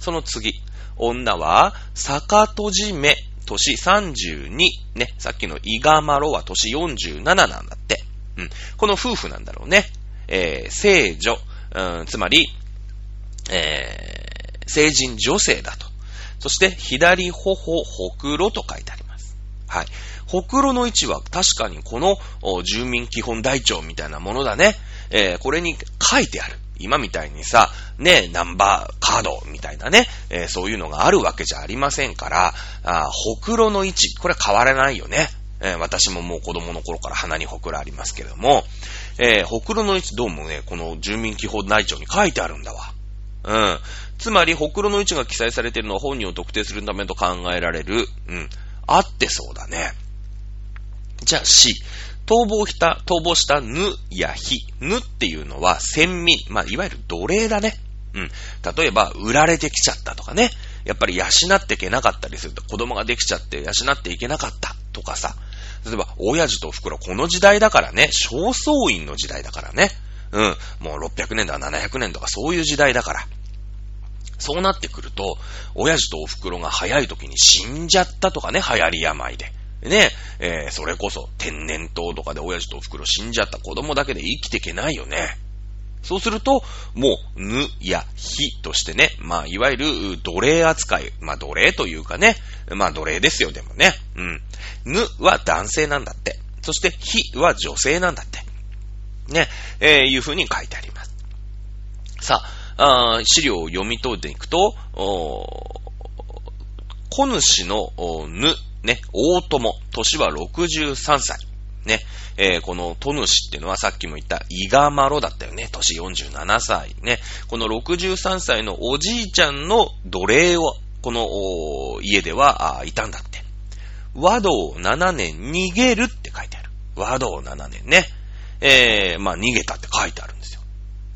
その次、女は、坂閉じ目、年32、ね、さっきのイガマロは年47なんだって。うん。この夫婦なんだろうね。えー、聖女、うん、つまり、えー、成人女性だと。そして、左頬、ほくろと書いてあります。はい。ほくろの位置は確かにこの住民基本台帳みたいなものだね。えー、これに書いてある。今みたいにさ、ね、ナンバーカードみたいなね、えー、そういうのがあるわけじゃありませんから、あほくろの位置、これは変わらないよね。えー、私ももう子供の頃から鼻にほくろありますけれども、えー、ほくろの位置どうもね、この住民基本内調に書いてあるんだわ。うん。つまり、ほくろの位置が記載されているのは本人を特定するためと考えられる。うん。あってそうだね。じゃあ C。逃亡した、逃亡したぬやひ。ぬっていうのは先民。まあ、いわゆる奴隷だね。うん。例えば、売られてきちゃったとかね。やっぱり養っていけなかったりすると、子供ができちゃって養っていけなかったとかさ。例えば、親父とお袋、この時代だからね、正倉院の時代だからね。うん。もう600年とか700年とかそういう時代だから。そうなってくると、親父とお袋が早い時に死んじゃったとかね、流行り病で。ね、えー、それこそ天然痘とかで親父とお袋死んじゃった子供だけで生きていけないよね。そうすると、もう、ぬやひとしてね、まあ、いわゆる奴隷扱い。まあ、奴隷というかね、まあ、奴隷ですよ、でもね。うん。ぬは男性なんだって。そして、ひは女性なんだって。ね、えー、いう風に書いてあります。さあ、あ資料を読み取っていくと、小主のぬね、大友、年は63歳。ね。えー、このトヌシっていうのはさっきも言ったイガマロだったよね。年47歳。ね。この63歳のおじいちゃんの奴隷を、この家では、いたんだって。和道7年逃げるって書いてある。和道7年ね。えー、まあ逃げたって書いてあるんですよ。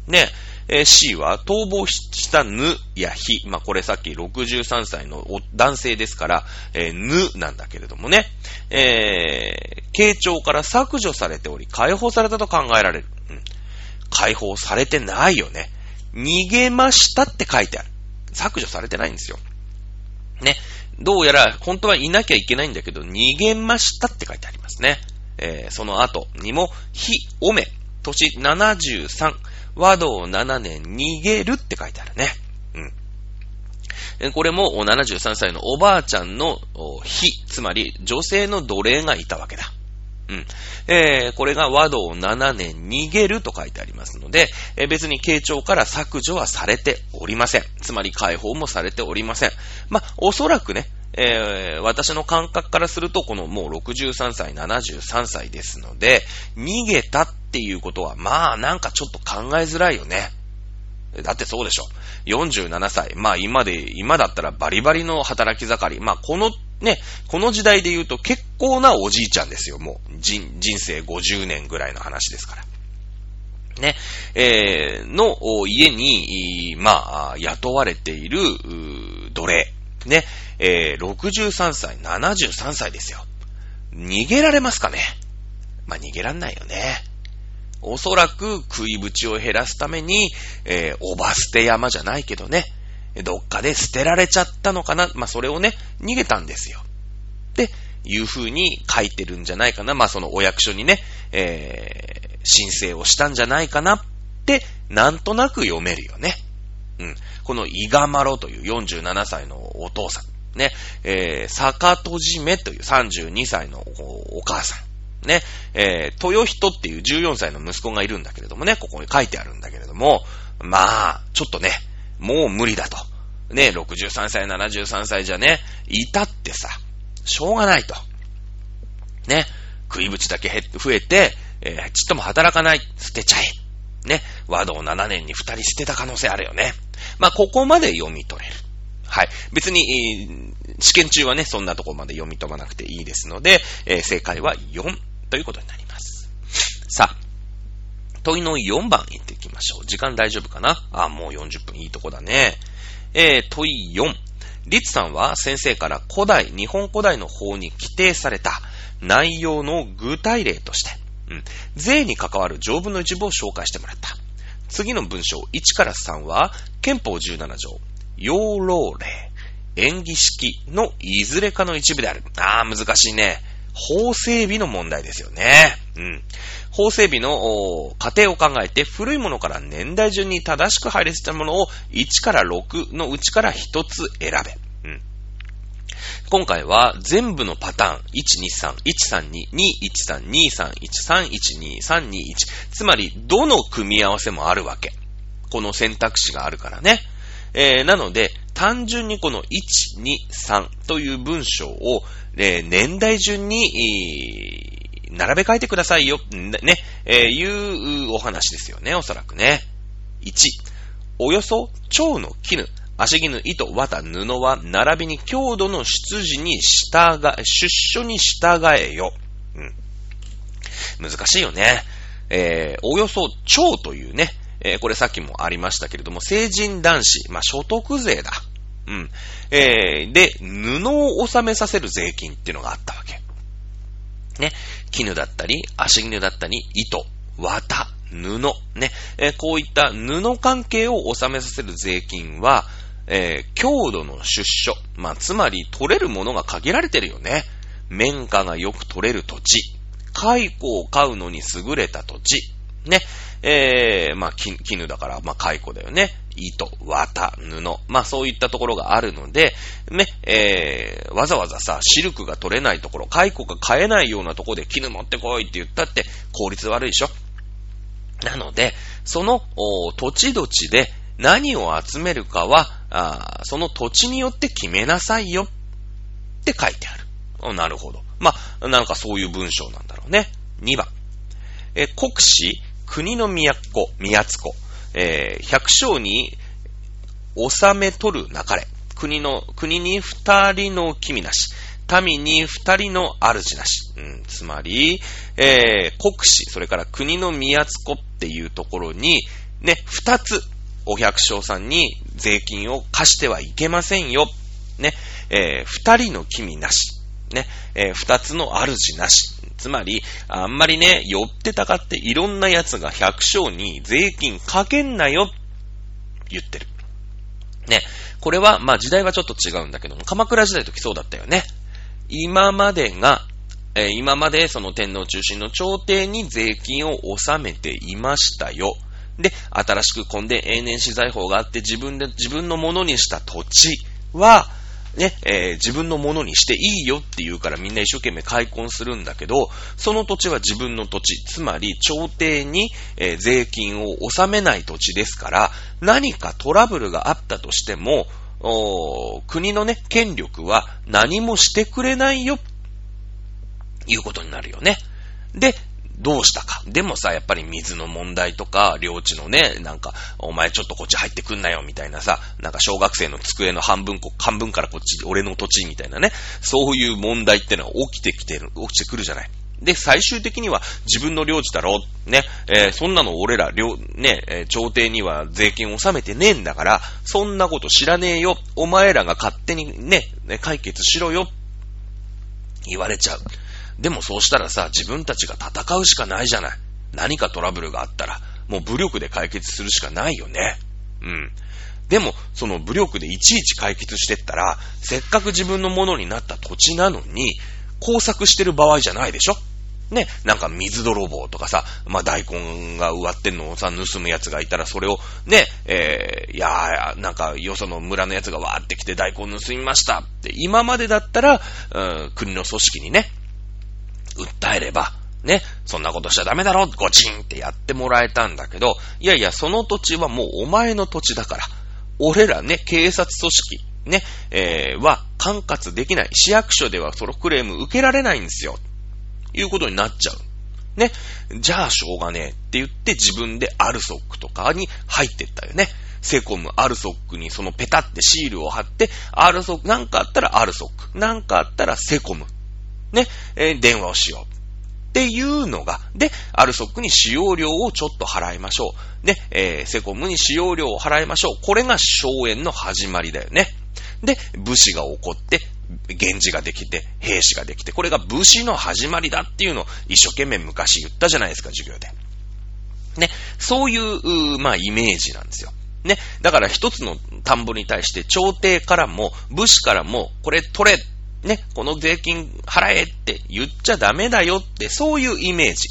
ね。えー、C は逃亡したぬやひ。まあ、これさっき63歳の男性ですから、えー、ぬなんだけれどもね。えー、慶長から削除されており、解放されたと考えられる。うん。解放されてないよね。逃げましたって書いてある。削除されてないんですよ。ね。どうやら、本当はいなきゃいけないんだけど、逃げましたって書いてありますね。えー、その後にも、ひ、おめ、年73、和道7年逃げるって書いてあるね。うん。これも73歳のおばあちゃんの日、つまり女性の奴隷がいたわけだ。うん。えー、これが和道7年逃げると書いてありますので、えー、別に慶長から削除はされておりません。つまり解放もされておりません。まあ、おそらくね、えー、私の感覚からすると、このもう63歳、73歳ですので、逃げたっていうことは、まあなんかちょっと考えづらいよね。だってそうでしょ。47歳。まあ今で、今だったらバリバリの働き盛り。まあこのね、この時代で言うと結構なおじいちゃんですよ。もう人、人生50年ぐらいの話ですから。ね、えー、の家に、まあ、雇われている、奴隷。ね、えー、63歳、73歳ですよ。逃げられますかねまあ、逃げらんないよね。おそらく食い口を減らすために、えー、おば捨て山じゃないけどね、どっかで捨てられちゃったのかな。まあ、それをね、逃げたんですよ。っていう風に書いてるんじゃないかな。まあ、そのお役所にね、えー、申請をしたんじゃないかなって、なんとなく読めるよね。うん。このイガマロという47歳のお父さん。ね。えー、坂戸締めという32歳のお母さん。ね。えー、豊人っていう14歳の息子がいるんだけれどもね、ここに書いてあるんだけれども、まあ、ちょっとね、もう無理だと。ね、63歳、73歳じゃね、いたってさ、しょうがないと。ね、食い口だけ増えて、えー、ちっとも働かない、捨てちゃえ。ね、和道7年に2人捨てた可能性あるよね。まあ、ここまで読み取れる。はい。別に、試験中はね、そんなとこまで読み取らなくていいですので、えー、正解は4ということになります。さあ、問いの4番行っていきましょう。時間大丈夫かな？あ、もう40分いいとこだね。えー、問い4。律さんは先生から古代、日本古代の法に規定された内容の具体例として、うん、税に関わる条文の一部を紹介してもらった。次の文章1から3は、憲法17条、養老令、演技式のいずれかの一部である。ああ、難しいね。法整備の問題ですよね。うん。法整備の過程を考えて古いものから年代順に正しく配列したものを1から6のうちから1つ選べ。うん。今回は全部のパターン、123、132、213、231、312、321。つまり、どの組み合わせもあるわけ。この選択肢があるからね。えー、なので、単純にこの1、2、3という文章を、えー、年代順に、えー、並べ替えてくださいよ、ね、えー、いうお話ですよね、おそらくね。1、およそ蝶の絹、足絹、糸、綿、布は、並びに強度の出自に従え、出所に従えよ。うん。難しいよね。えー、およそ蝶というね、えー、これさっきもありましたけれども、成人男子、まあ、所得税だ。うん。えー、で、布を納めさせる税金っていうのがあったわけ。ね。絹だったり、足絹だったり、糸、綿、布、ね。えー、こういった布関係を納めさせる税金は、えー、強度の出所。まあ、つまり、取れるものが限られてるよね。綿花がよく取れる土地。蚕を飼うのに優れた土地。ね。えー、まあ、絹だから、まあ、蚕だよね。糸、綿、布。まあ、そういったところがあるので、ね、えー、わざわざさ、シルクが取れないところ、蚕が買えないようなところで絹持ってこいって言ったって効率悪いでしょ。なので、その、土地土地で何を集めるかは、あその土地によって決めなさいよって書いてある。なるほど。まあ、なんかそういう文章なんだろうね。2番。え、国史、国の都、宮津子。えー、百姓に収め取るなかれ。国の、国に二人の君なし。民に二人の主なし。うん、つまり、えー、国史、それから国の宮津子っていうところに、ね、二つ、お百姓さんに税金を貸してはいけませんよ。ね、えー、二人の君なし。ね、えー、二つの主なし。つまり、あんまりね、寄ってたかっていろんな奴が百姓に税金かけんなよ、言ってる。ね、これは、まあ時代はちょっと違うんだけども、鎌倉時代ときそうだったよね。今までが、えー、今までその天皇中心の朝廷に税金を納めていましたよ。で、新しく今で永年資材法があって自分で、自分のものにした土地は、ね、えー、自分のものにしていいよって言うからみんな一生懸命開墾するんだけど、その土地は自分の土地、つまり朝廷に、えー、税金を納めない土地ですから、何かトラブルがあったとしても、国のね、権力は何もしてくれないよ、いうことになるよね。で、どうしたか。でもさ、やっぱり水の問題とか、領地のね、なんか、お前ちょっとこっち入ってくんなよ、みたいなさ、なんか小学生の机の半分、半分からこっち、俺の土地、みたいなね、そういう問題ってのは起きてきてる、起きてくるじゃない。で、最終的には自分の領地だろう。ね、えー、そんなの俺ら、領、ね、えー、朝廷には税金を納めてねえんだから、そんなこと知らねえよ。お前らが勝手にね、ね解決しろよ。言われちゃう。でもそうしたらさ、自分たちが戦うしかないじゃない。何かトラブルがあったら、もう武力で解決するしかないよね。うん。でも、その武力でいちいち解決してったら、せっかく自分のものになった土地なのに、工作してる場合じゃないでしょね、なんか水泥棒とかさ、まあ、大根が植わってんのをさ、盗む奴がいたら、それをね、えー、いやー、なんか、よその村の奴がわーって来て大根盗みましたって、今までだったら、うん、国の組織にね、訴えれば、ね、そんなことしちゃダメだろ、ゴチンってやってもらえたんだけど、いやいや、その土地はもうお前の土地だから、俺らね、警察組織、ね、えー、は管轄できない。市役所ではそのクレーム受けられないんですよ。いうことになっちゃう。ね。じゃあ、しょうがねえって言って自分でアルソックとかに入ってったよね。セコム、アルソックにそのペタってシールを貼って、アルソック、なんかあったらアルソック、なんかあったらセコム。ね、えー、電話をしよう。っていうのが、で、アルソックに使用料をちょっと払いましょう。ね、えー、セコムに使用料を払いましょう。これが荘園の始まりだよね。で、武士が起こって、源氏ができて、兵士ができて、これが武士の始まりだっていうのを一生懸命昔言ったじゃないですか、授業で。ね、そういう、まあ、イメージなんですよ。ね、だから一つの田んぼに対して朝廷からも武士からもこれ取れね、この税金払えって言っちゃダメだよって、そういうイメージ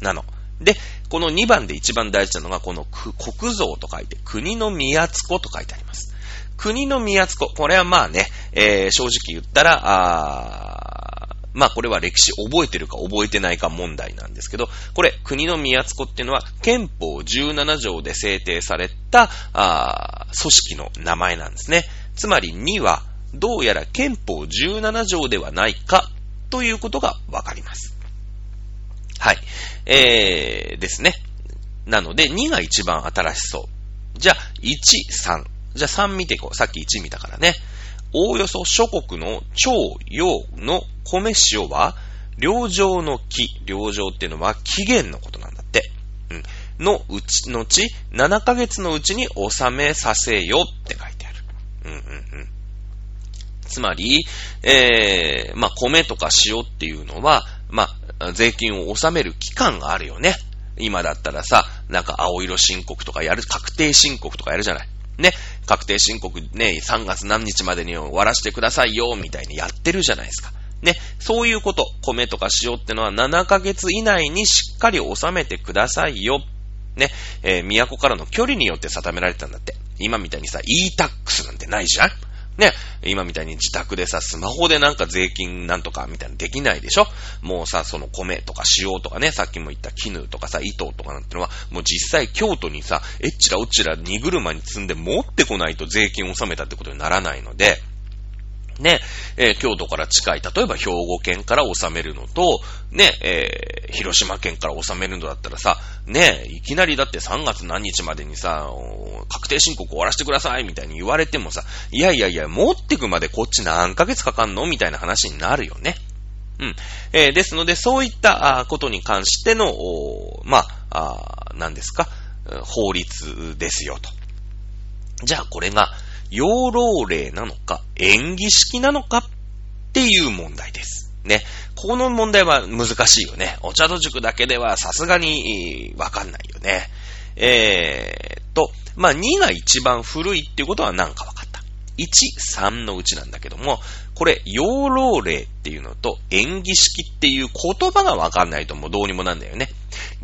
なの。で、この2番で一番大事なのが、この国像と書いて、国の宮津子と書いてあります。国の宮津子。これはまあね、えー、正直言ったら、あまあこれは歴史覚えてるか覚えてないか問題なんですけど、これ、国の宮津子っていうのは、憲法17条で制定された、あ組織の名前なんですね。つまり2は、どうやら憲法17条ではないかということがわかります。はい。えー、ですね。なので、2が一番新しそう。じゃあ、1、3。じゃあ3見ていこう。さっき1見たからね。おおよそ諸国の超洋の米塩は、領状の木、領状っていうのは期限のことなんだって。うん。のうち、のち、7ヶ月のうちに納めさせよって書いてある。うんうんうん。つまり、えー、まあ、米とか塩っていうのは、まあ、税金を納める期間があるよね。今だったらさ、なんか青色申告とかやる、確定申告とかやるじゃない。ね。確定申告ね、3月何日までに終わらせてくださいよ、みたいにやってるじゃないですか。ね。そういうこと、米とか塩ってのは7ヶ月以内にしっかり納めてくださいよ。ね。えー、都からの距離によって定められてたんだって。今みたいにさ、e-tax なんてないじゃんね、今みたいに自宅でさ、スマホでなんか税金なんとかみたいにできないでしょ？もうさ、その米とか塩とかね、さっきも言った絹とかさ、糸とかなんてのは、もう実際京都にさ、えっちらおっちら荷車に積んで持ってこないと税金を納めたってことにならないので、ね、えー、京都から近い、例えば兵庫県から収めるのと、ね、えー、広島県から収めるのだったらさ、ね、いきなりだって3月何日までにさ、確定申告終わらせてくださいみたいに言われてもさ、いやいやいや、持ってくまでこっち何ヶ月かかんの？みたいな話になるよね。うん。えー、ですので、そういったことに関しての、まあ、あ何ですか、法律ですよと。じゃあこれが、養老令なのか、演技式なのかっていう問題です。ね。この問題は難しいよね。お茶戸塾だけではさすがにわかんないよね。えー、と、まあ、2が一番古いっていうことは何かわかった。1、3のうちなんだけども、これ、養老令っていうのと演技式っていう言葉がわかんないともうどうにもなんだよね。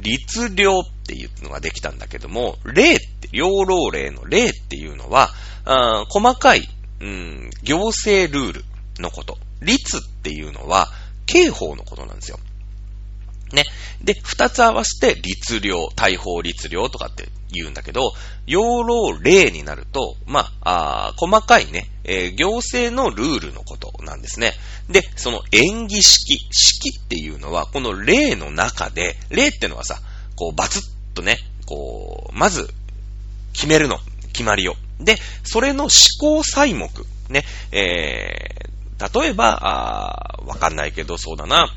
律令っていうのができたんだけども、令って、領老令の令っていうのは、あ細かい、うん、行政ルールのこと。律っていうのは、刑法のことなんですよ。ね。で、二つ合わせて律令、大法律令とかって言うんだけど、養老令になると、まあ、あ細かいね、えー、行政のルールのことなんですね。で、その演技式、式っていうのは、この例の中で、例ってのはさ、こう、バツッとね、こう、まず、決めるの、決まりを。で、それの思考細目、ね、えー、例えば、あわかんないけど、そうだな、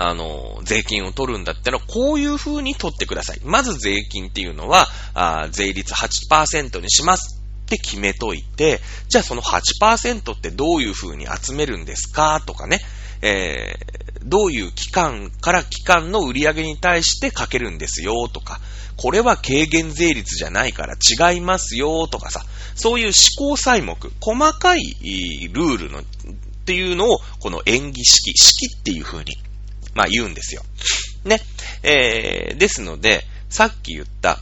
あの、税金を取るんだったら、こういう風に取ってください。まず税金っていうのは、あ税率8%にしますって決めといて、じゃあその8%ってどういう風に集めるんですか？とかね、えー、どういう期間から期間の売り上げに対してかけるんですよ？とか、これは軽減税率じゃないから違いますよ？とかさ、そういう思考細目、細かいルールのっていうのを、この演技式、式っていう風にまあ言うんですよ。ね。えー、ですので、さっき言った、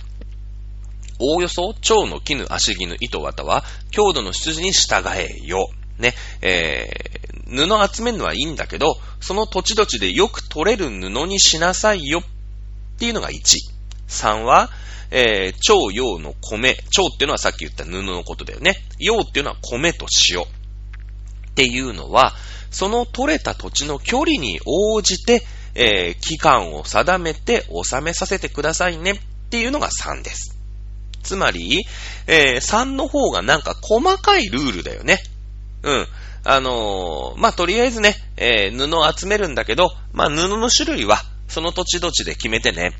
おおよそ、蝶の絹、足絹、糸綿は、強度の出自に従えよ。ね。えー、布集めるのはいいんだけど、その土地土地でよく取れる布にしなさいよ。っていうのが1。3は、えー、蝶、葉の米。蝶っていうのはさっき言った布のことだよね。葉っていうのは米と塩。っていうのは、その取れた土地の距離に応じて、えー、期間を定めて納めさせてくださいねっていうのが3です。つまり、えー、3の方がなんか細かいルールだよね。うん。あのー、まあ、とりあえずね、えー、布を集めるんだけど、まあ、布の種類はその土地土地で決めてね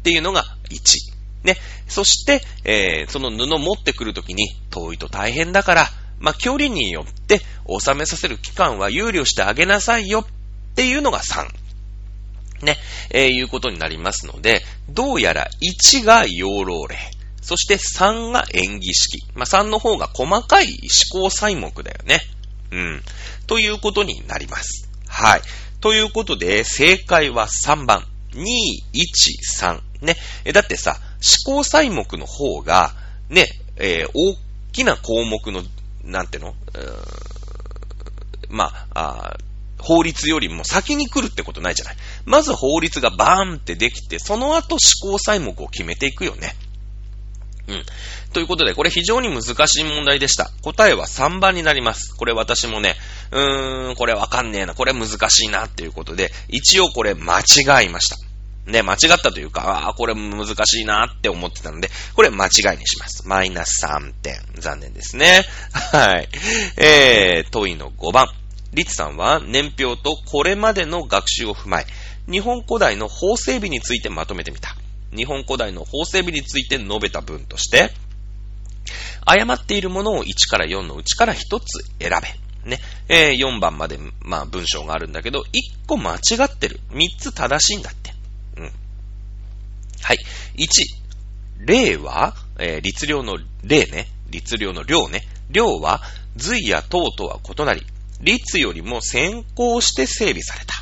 っていうのが1。ね。そして、えー、その布持ってくるときに遠いと大変だから、まあ、距離によって収めさせる期間は有料してあげなさいよっていうのが3。ね、えー、いうことになりますので、どうやら1が養老令、そして3が演技式。まあ、3の方が細かい思考細目だよね。うん。ということになります。はい。ということで、正解は3番。2、1、3。ね。だってさ、思考細目の方が、ね、えー、大きな項目のなんての？うまあ、あ法律よりも先に来るってことないじゃない。まず法律がバーンってできて、その後思考細目を決めていくよね。うん。ということで、これ非常に難しい問題でした。答えは3番になります。これ私もね、うーん、これわかんねえな、これ難しいなっていうことで、一応これ間違いました。ね、間違ったというか、ああ、これ難しいなって思ってたので、これ間違いにします。マイナス3点。残念ですね。[LAUGHS] はい。えー、問いの5番。リツさんは年表とこれまでの学習を踏まえ、日本古代の法整備についてまとめてみた。日本古代の法整備について述べた文として、誤っているものを1から4のうちから1つ選べ。ね。えー、4番まで、まあ文章があるんだけど、1個間違ってる。3つ正しいんだ。はい。1、例は、えー、律令の例ね。律令の量ね。量は、髄や等とは異なり、律よりも先行して整備された。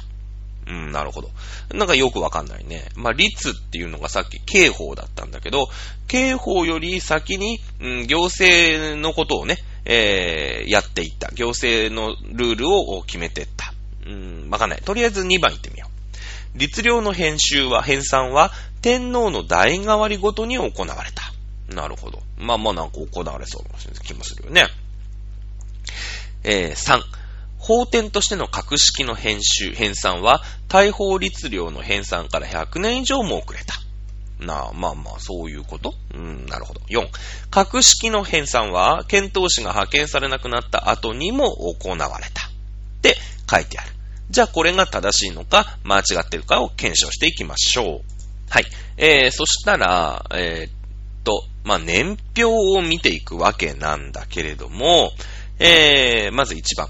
うん、なるほど。なんかよくわかんないね。まあ、律っていうのがさっき刑法だったんだけど、刑法より先に、うん、行政のことをね、えー、やっていった。行政のルールを決めていった。うん、わかんない。とりあえず2番行ってみよう。律令の編集は、編纂は、天皇の代替わりごとに行われた。なるほど。まあまあなんか行われそうな気もするよね。えー、3、法典としての格式の編集、編纂は、大法律令の編纂から100年以上も遅れた。なあ、まあまあ、そういうこと？うん、なるほど。4、格式の編纂は、検討士が派遣されなくなった後にも行われた。って書いてある。じゃあこれが正しいのか、間違ってるかを検証していきましょう。はい。えー、そしたら、えー、っと、まあ、年表を見ていくわけなんだけれども、えー、まず1番。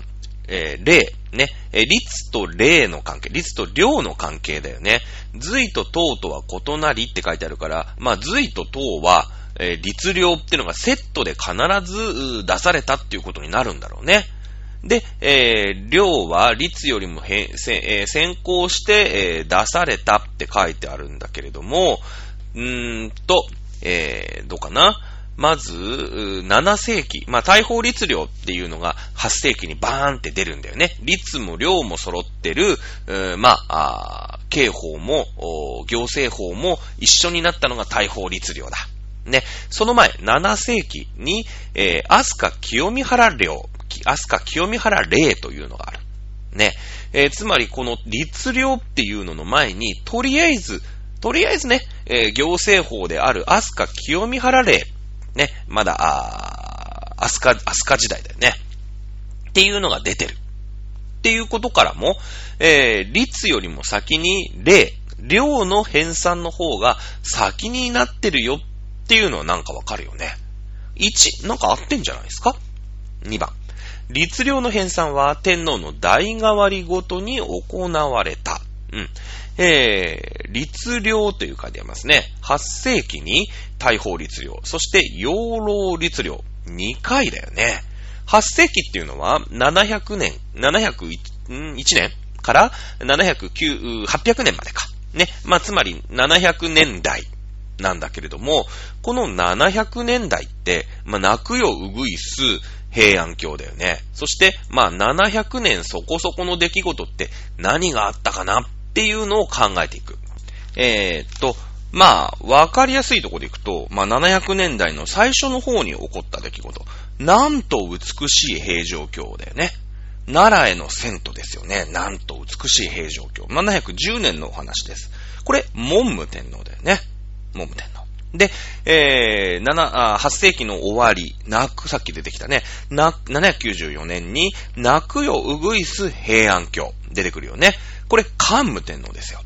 えー、例。ね。えー、律と例の関係。律と量の関係だよね。随と等とは異なりって書いてあるから、まあ、随と等は、えー、律量っていうのがセットで必ず出されたっていうことになるんだろうね。で、えー、量は率よりもへせ、えー、先行して、えー、出されたって書いてあるんだけれども、うーんと、えー、どうかな？まず、7世紀。まあ、大法律量っていうのが8世紀にバーンって出るんだよね。律も量も揃ってる、まあ、刑法も、行政法も一緒になったのが大法律量だ。ね。その前、7世紀に、えー、アスカ清見原領、アスカ清見原霊というのがある。ね。えー、つまり、この律令っていうのの前に、とりあえず、とりあえずね、えー、行政法であるアスカ清見原霊。ね。まだ、あアスカ、アスカ時代だよね。っていうのが出てる。っていうことからも、えー、律よりも先に霊、量の編纂の方が先になってるよっていうのはなんかわかるよね。1、なんか合ってんじゃないですか ?2 番。律令の編纂は天皇の代替わりごとに行われた。うん。えー、律令という書いてありますね。8世紀に大法律令、そして養老律令、2回だよね。8世紀っていうのは700年、701年から709、800年までか。ね。まあ、つまり700年代なんだけれども、この700年代って、まあ、泣くようぐいす平安京だよね。そして、まあ、700年そこそこの出来事って何があったかなっていうのを考えていく。えー、っと、まあ、わかりやすいところでいくと、まあ、700年代の最初の方に起こった出来事。なんと美しい平城京だよね。奈良への遷都ですよね。なんと美しい平城京。710年のお話です。これ、文武天皇だよね。文武天皇。で、えー、7、8世紀の終わり、泣く、さっき出てきたね、な、794年に、泣くようぐいす平安京。出てくるよね。これ、桓武天皇ですよ。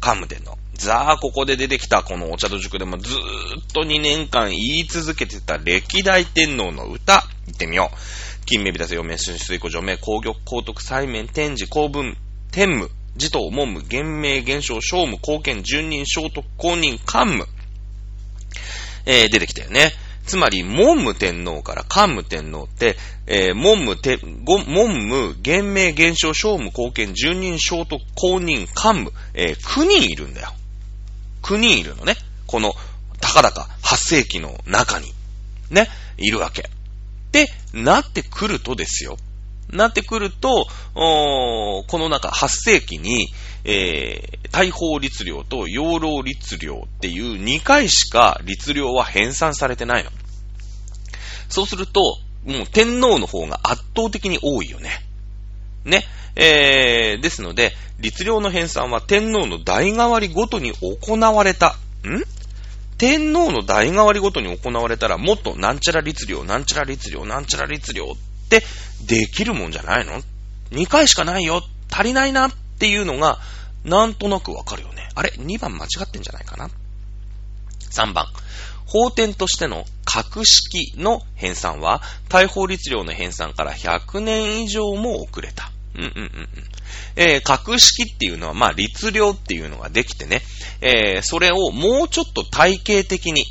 桓武天皇。ざあ、ここで出てきたこのお茶と塾でもずーっと2年間言い続けてた歴代天皇の歌、言ってみよう。金目ビタセ、名春水庫除名、皇玉、皇徳、祭面、天智、公文、天武、持統、文武、厳明、厳正、聖武、貢献、順任、聖徳、公認、桓武。えー、出てきたよね。つまり、文武天皇から桓武天皇って、えー、文武て、文武、厳明、厳正、聖武、貢献、順任、聖徳、公認、桓武、えー、9人いるんだよ。9人いるのね。この、たかだか8世紀の中に。ね、いるわけ。で、なってくるとですよ。なってくると、この中、8世紀に、えー、大法律令と養老律令っていう2回しか律令は編纂されてないの。そうすると、もう天皇の方が圧倒的に多いよね。ね。えー、ですので、律令の編纂は天皇の代替わりごとに行われた。ん？天皇の代替わりごとに行われたら、もっとなんちゃら律令、なんちゃら律令、なんちゃら律令ってできるもんじゃないの ?2 回しかないよ。足りないなっっていうのが、なんとなくわかるよね。あれ ?2 番間違ってんじゃないかな ?3 番。法典としての格式の編纂は、大法律令の編纂から100年以上も遅れた。うんうんうんうん。えー、格式っていうのは、まあ、律令っていうのができてね、えー、それをもうちょっと体系的に、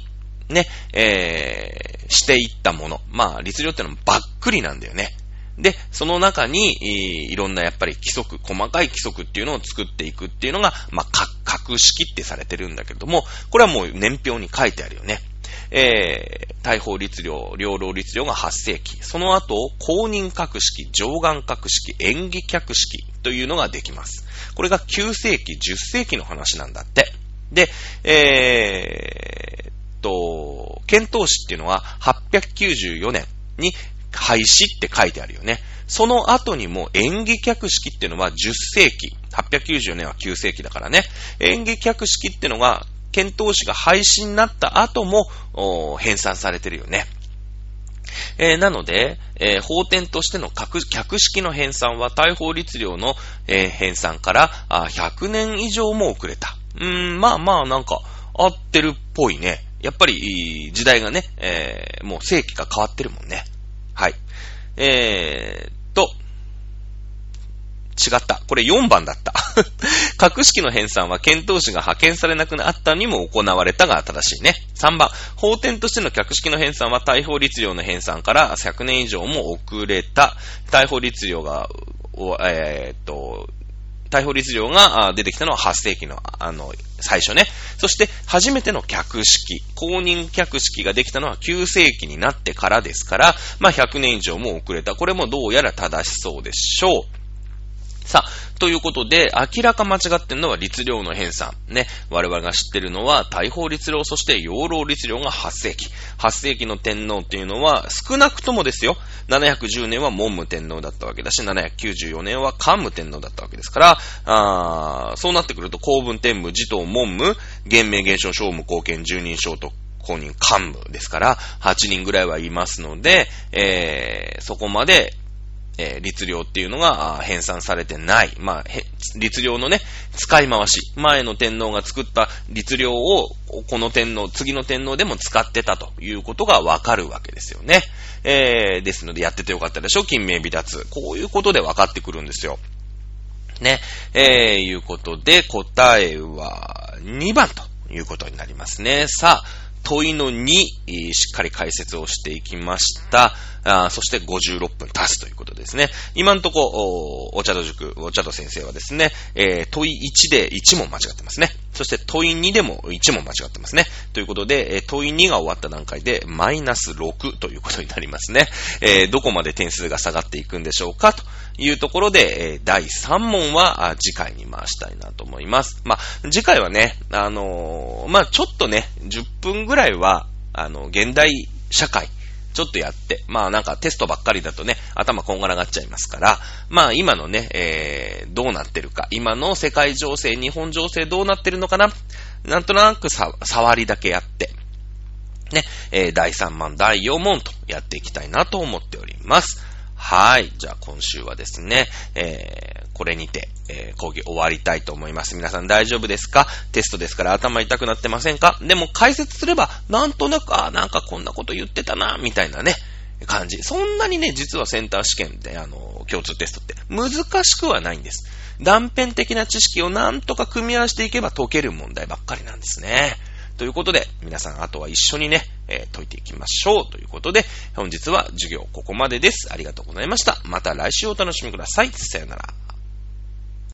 ね、えー、していったもの。まあ、律令ってのはばっくりなんだよね。で、その中に、いろんなやっぱり規則、細かい規則っていうのを作っていくっていうのが、まあ、格式ってされてるんだけども、これはもう年表に書いてあるよね。えー、大法律令、両老律令が8世紀。その後、公認格式、上岸格式、演技客式というのができます。これが9世紀、10世紀の話なんだって。で、えー、と、検討士っていうのは894年に廃止って書いてあるよね。その後にも演技客式っていうのは10世紀、894年は9世紀だからね、演技客式っていうのが、検討士が廃止になった後も、編纂されてるよね。えー、なので、えー、法典としての客式の編纂は大法律令の、えー、編纂からあ100年以上も遅れた。うーん、まあまあなんか合ってるっぽいね。やっぱり時代がね、えー、もう世紀が変わってるもんね。はい。えー、違った。これ4番だった。[LAUGHS] 格式の編纂は検討士が派遣されなくなったにも行われたが正しいね。3番、法典としての客式の編纂は逮捕律令の編纂から100年以上も遅れた。逮捕律令が、えー、っと、大法律令が出てきたのは8世紀の、あの、最初ね。そして、初めての客式、公認客式ができたのは9世紀になってからですから、まあ、100年以上も遅れた。これもどうやら正しそうでしょう。さあ、ということで、明らか間違ってるのは律令の編纂。ね。我々が知ってるのは、大法律令、そして養老律令が8世紀。8世紀の天皇っていうのは、少なくともですよ。710年は文武天皇だったわけだし、794年は桓武天皇だったわけですから、あそうなってくると、公文天武、持統文武、元明元将、聖武後見、十人将と公認幹部ですから、8人ぐらいはいますので、えー、そこまでえー、律令っていうのが編纂されてない。まあ、律令のね、使い回し。前の天皇が作った律令を、この天皇、次の天皇でも使ってたということがわかるわけですよね。えー、ですので、やっててよかったでしょ金名離脱。こういうことで分かってくるんですよ。ね。えー、いうことで、答えは2番ということになりますね。さあ、問いの2、しっかり解説をしていきました。あそして56分経つということですね。今んとこ、お茶戸塾、お茶戸先生はですね、えー、問い1で1問間違ってますね。そして問い2でも1問間違ってますね。ということで、え問い2が終わった段階でマイナス6ということになりますね。えー、どこまで点数が下がっていくんでしょうか？というところで、え第3問は次回に回したいなと思います。まあ、次回はね、あのー、まあ、ちょっとね、10分ぐらいは、あの、現代社会、ちょっとやって、まあなんかテストばっかりだとね、頭こんがらがっちゃいますから、まあ今のね、えー、どうなってるか、今の世界情勢、日本情勢どうなってるのかな、なんとなくさ、触りだけやって、ね、えー、第3問、第4問とやっていきたいなと思っております。はい。じゃあ今週はですね、えー、これにて、えー、講義終わりたいと思います。皆さん大丈夫ですか？テストですから頭痛くなってませんか？でも解説すれば、なんとなく、あ、なんかこんなこと言ってたな、みたいなね、感じ。そんなにね、実はセンター試験で、あの、共通テストって難しくはないんです。断片的な知識をなんとか組み合わせていけば解ける問題ばっかりなんですね。ということで、皆さんあとは一緒にね、えー、解いていきましょう。ということで、本日は授業ここまでです。ありがとうございました。また来週お楽しみください。さよなら。